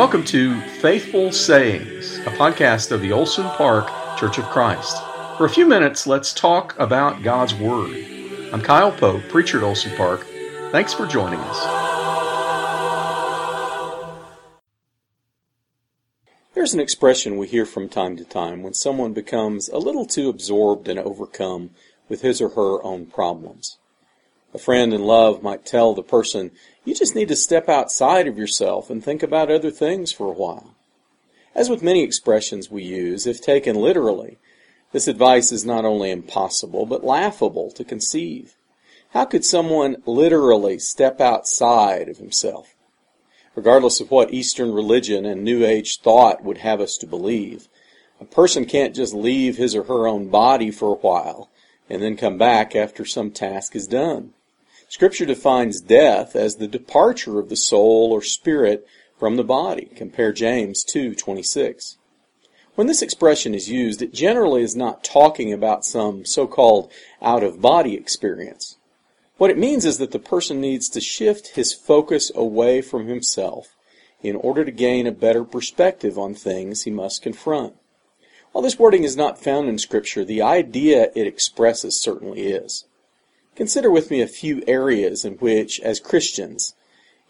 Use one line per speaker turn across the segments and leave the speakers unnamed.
Welcome to Faithful Sayings, a podcast of the Olson Park Church of Christ. For a few minutes, let's talk about God's Word. I'm Kyle Pope, preacher at Olson Park. Thanks for joining us.
There's an expression we hear from time to time when someone becomes a little too absorbed and overcome with his or her own problems. A friend in love might tell the person, you just need to step outside of yourself and think about other things for a while. As with many expressions we use, if taken literally, this advice is not only impossible, but laughable to conceive. How could someone literally step outside of himself? Regardless of what Eastern religion and New Age thought would have us to believe, a person can't just leave his or her own body for a while and then come back after some task is done. Scripture defines death as the departure of the soul or spirit from the body. Compare James 2:26. When this expression is used, it generally is not talking about some so-called out-of-body experience. What it means is that the person needs to shift his focus away from himself in order to gain a better perspective on things he must confront. While this wording is not found in Scripture, the idea it expresses certainly is. Consider with me a few areas in which, as Christians,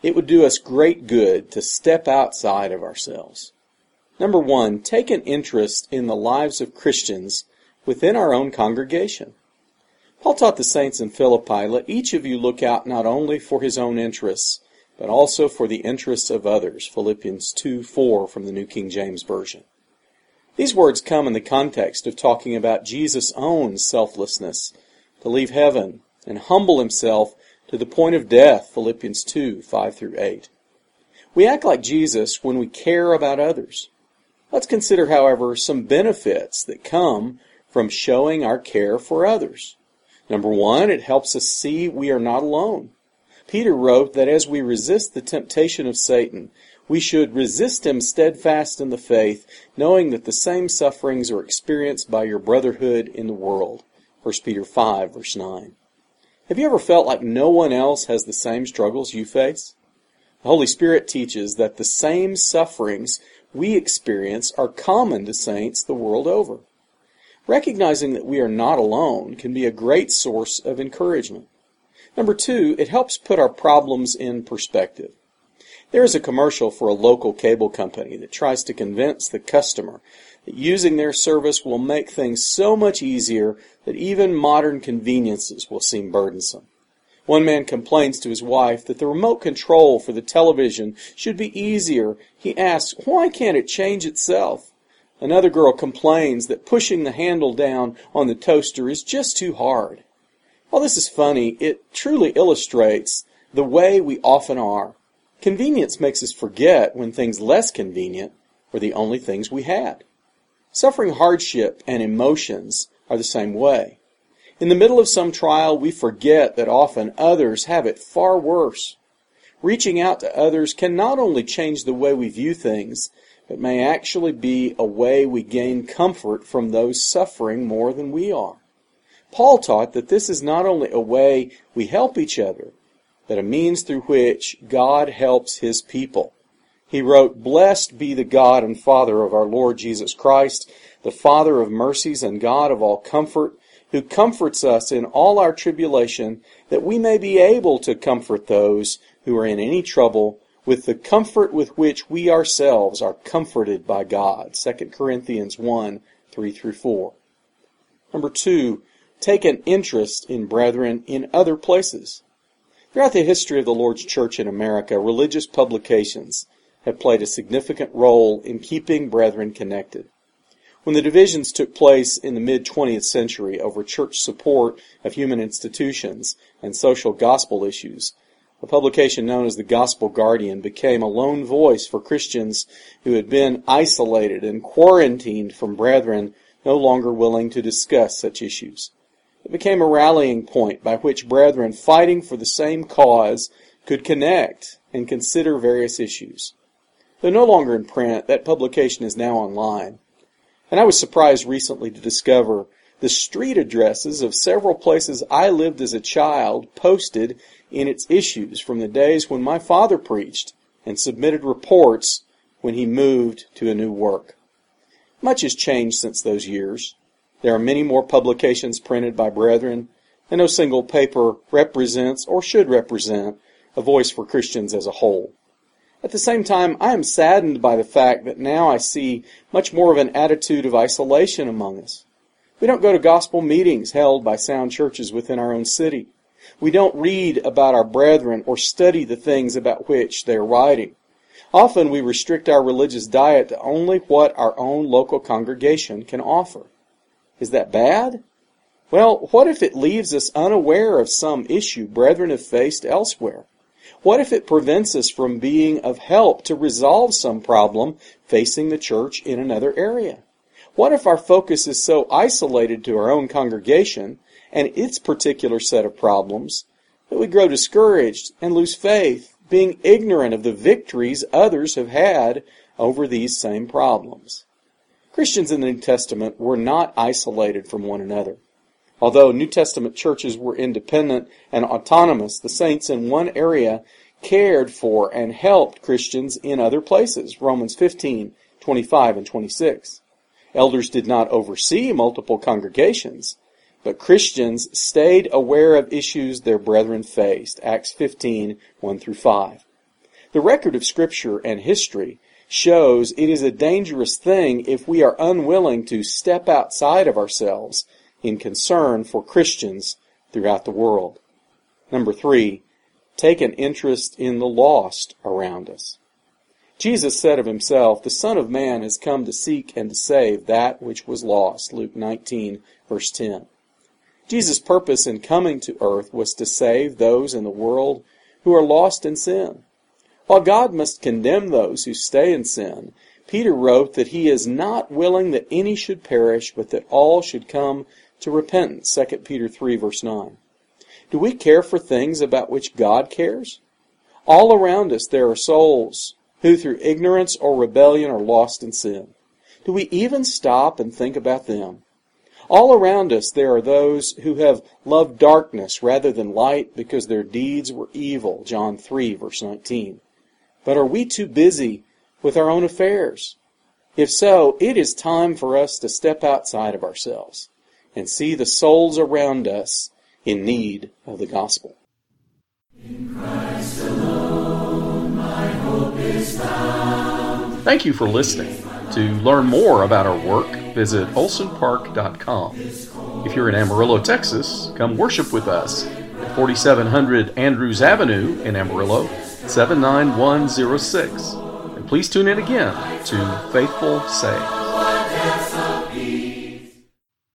it would do us great good to step outside of ourselves. Number one, take an interest in the lives of Christians within our own congregation. Paul taught the saints in Philippi, let each of you look out not only for his own interests, but also for the interests of others. Philippians 2 4 from the New King James Version. These words come in the context of talking about Jesus' own selflessness to leave heaven and humble himself to the point of death, Philippians 2, 5 through 8. We act like Jesus when we care about others. Let's consider, however, some benefits that come from showing our care for others. Number one, it helps us see we are not alone. Peter wrote that as we resist the temptation of Satan, we should resist him steadfast in the faith, knowing that the same sufferings are experienced by your brotherhood in the world. 1 Peter 5, verse 9. Have you ever felt like no one else has the same struggles you face? The Holy Spirit teaches that the same sufferings we experience are common to saints the world over. Recognizing that we are not alone can be a great source of encouragement. Number two, it helps put our problems in perspective. There is a commercial for a local cable company that tries to convince the customer using their service will make things so much easier that even modern conveniences will seem burdensome. One man complains to his wife that the remote control for the television should be easier. He asks, why can't it change itself? Another girl complains that pushing the handle down on the toaster is just too hard. While this is funny, it truly illustrates the way we often are. Convenience makes us forget when things less convenient were the only things we had. Suffering hardship and emotions are the same way. In the middle of some trial, we forget that often others have it far worse. Reaching out to others can not only change the way we view things, but may actually be a way we gain comfort from those suffering more than we are. Paul taught that this is not only a way we help each other, but a means through which God helps his people. He wrote, Blessed be the God and Father of our Lord Jesus Christ, the Father of mercies and God of all comfort, who comforts us in all our tribulation, that we may be able to comfort those who are in any trouble with the comfort with which we ourselves are comforted by God. 2 Corinthians 1, 3 through 4. Number two, take an interest in brethren in other places. Throughout the history of the Lord's Church in America, religious publications have played a significant role in keeping brethren connected. When the divisions took place in the mid 20th century over church support of human institutions and social gospel issues, a publication known as the Gospel Guardian became a lone voice for Christians who had been isolated and quarantined from brethren no longer willing to discuss such issues. It became a rallying point by which brethren fighting for the same cause could connect and consider various issues. Though no longer in print, that publication is now online. And I was surprised recently to discover the street addresses of several places I lived as a child posted in its issues from the days when my father preached and submitted reports when he moved to a new work. Much has changed since those years. There are many more publications printed by brethren, and no single paper represents or should represent a voice for Christians as a whole. At the same time, I am saddened by the fact that now I see much more of an attitude of isolation among us. We don't go to gospel meetings held by sound churches within our own city. We don't read about our brethren or study the things about which they are writing. Often we restrict our religious diet to only what our own local congregation can offer. Is that bad? Well, what if it leaves us unaware of some issue brethren have faced elsewhere? What if it prevents us from being of help to resolve some problem facing the church in another area? What if our focus is so isolated to our own congregation and its particular set of problems that we grow discouraged and lose faith, being ignorant of the victories others have had over these same problems? Christians in the New Testament were not isolated from one another. Although New Testament churches were independent and autonomous, the saints in one area cared for and helped Christians in other places. Romans 15, 25 and 26. Elders did not oversee multiple congregations, but Christians stayed aware of issues their brethren faced. Acts 15, 1 through 5. The record of Scripture and history shows it is a dangerous thing if we are unwilling to step outside of ourselves in concern for Christians throughout the world. Number three, take an interest in the lost around us. Jesus said of himself, The Son of Man has come to seek and to save that which was lost. Luke 19, verse 10. Jesus' purpose in coming to earth was to save those in the world who are lost in sin. While God must condemn those who stay in sin, Peter wrote that he is not willing that any should perish, but that all should come to repentance. 2 Peter 3 verse 9. Do we care for things about which God cares? All around us there are souls who through ignorance or rebellion are lost in sin. Do we even stop and think about them? All around us there are those who have loved darkness rather than light because their deeds were evil. John 3 verse 19. But are we too busy with our own affairs? If so, it is time for us to step outside of ourselves and see the souls around us in need of the gospel.
Alone, Thank you for listening. To learn more about our work, visit olsonpark.com. If you're in Amarillo, Texas, come worship with us at 4700 Andrews Avenue in Amarillo 79106. Please tune in again to Faithful Say.